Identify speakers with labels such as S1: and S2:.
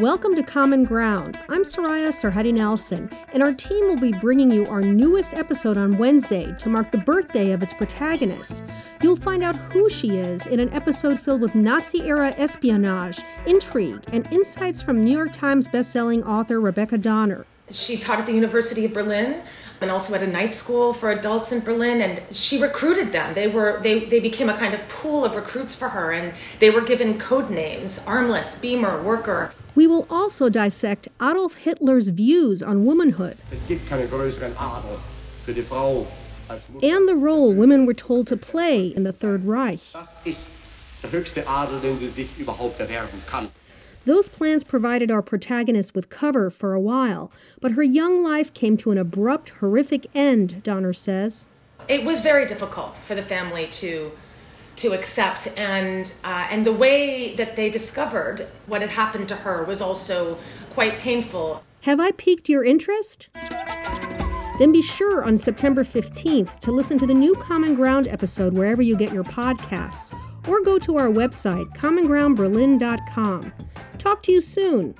S1: Welcome to Common Ground. I'm Soraya Sarhaddi Nelson, and our team will be bringing you our newest episode on Wednesday to mark the birthday of its protagonist. You'll find out who she is in an episode filled with Nazi era espionage, intrigue, and insights from New York Times bestselling author Rebecca Donner.
S2: She taught at the University of Berlin and also at a night school for adults in Berlin and she recruited them. They were they, they became a kind of pool of recruits for her and they were given code names, armless, beamer, worker.
S1: We will also dissect Adolf Hitler's views on womanhood and the role women were told to play in the Third Reich. Those plans provided our protagonist with cover for a while, but her young life came to an abrupt, horrific end, Donner says.
S2: It was very difficult for the family to to accept and uh, and the way that they discovered what had happened to her was also quite painful.
S1: Have I piqued your interest? Then be sure on September 15th to listen to the new Common Ground episode wherever you get your podcasts or go to our website commongroundberlin.com. Talk to you soon.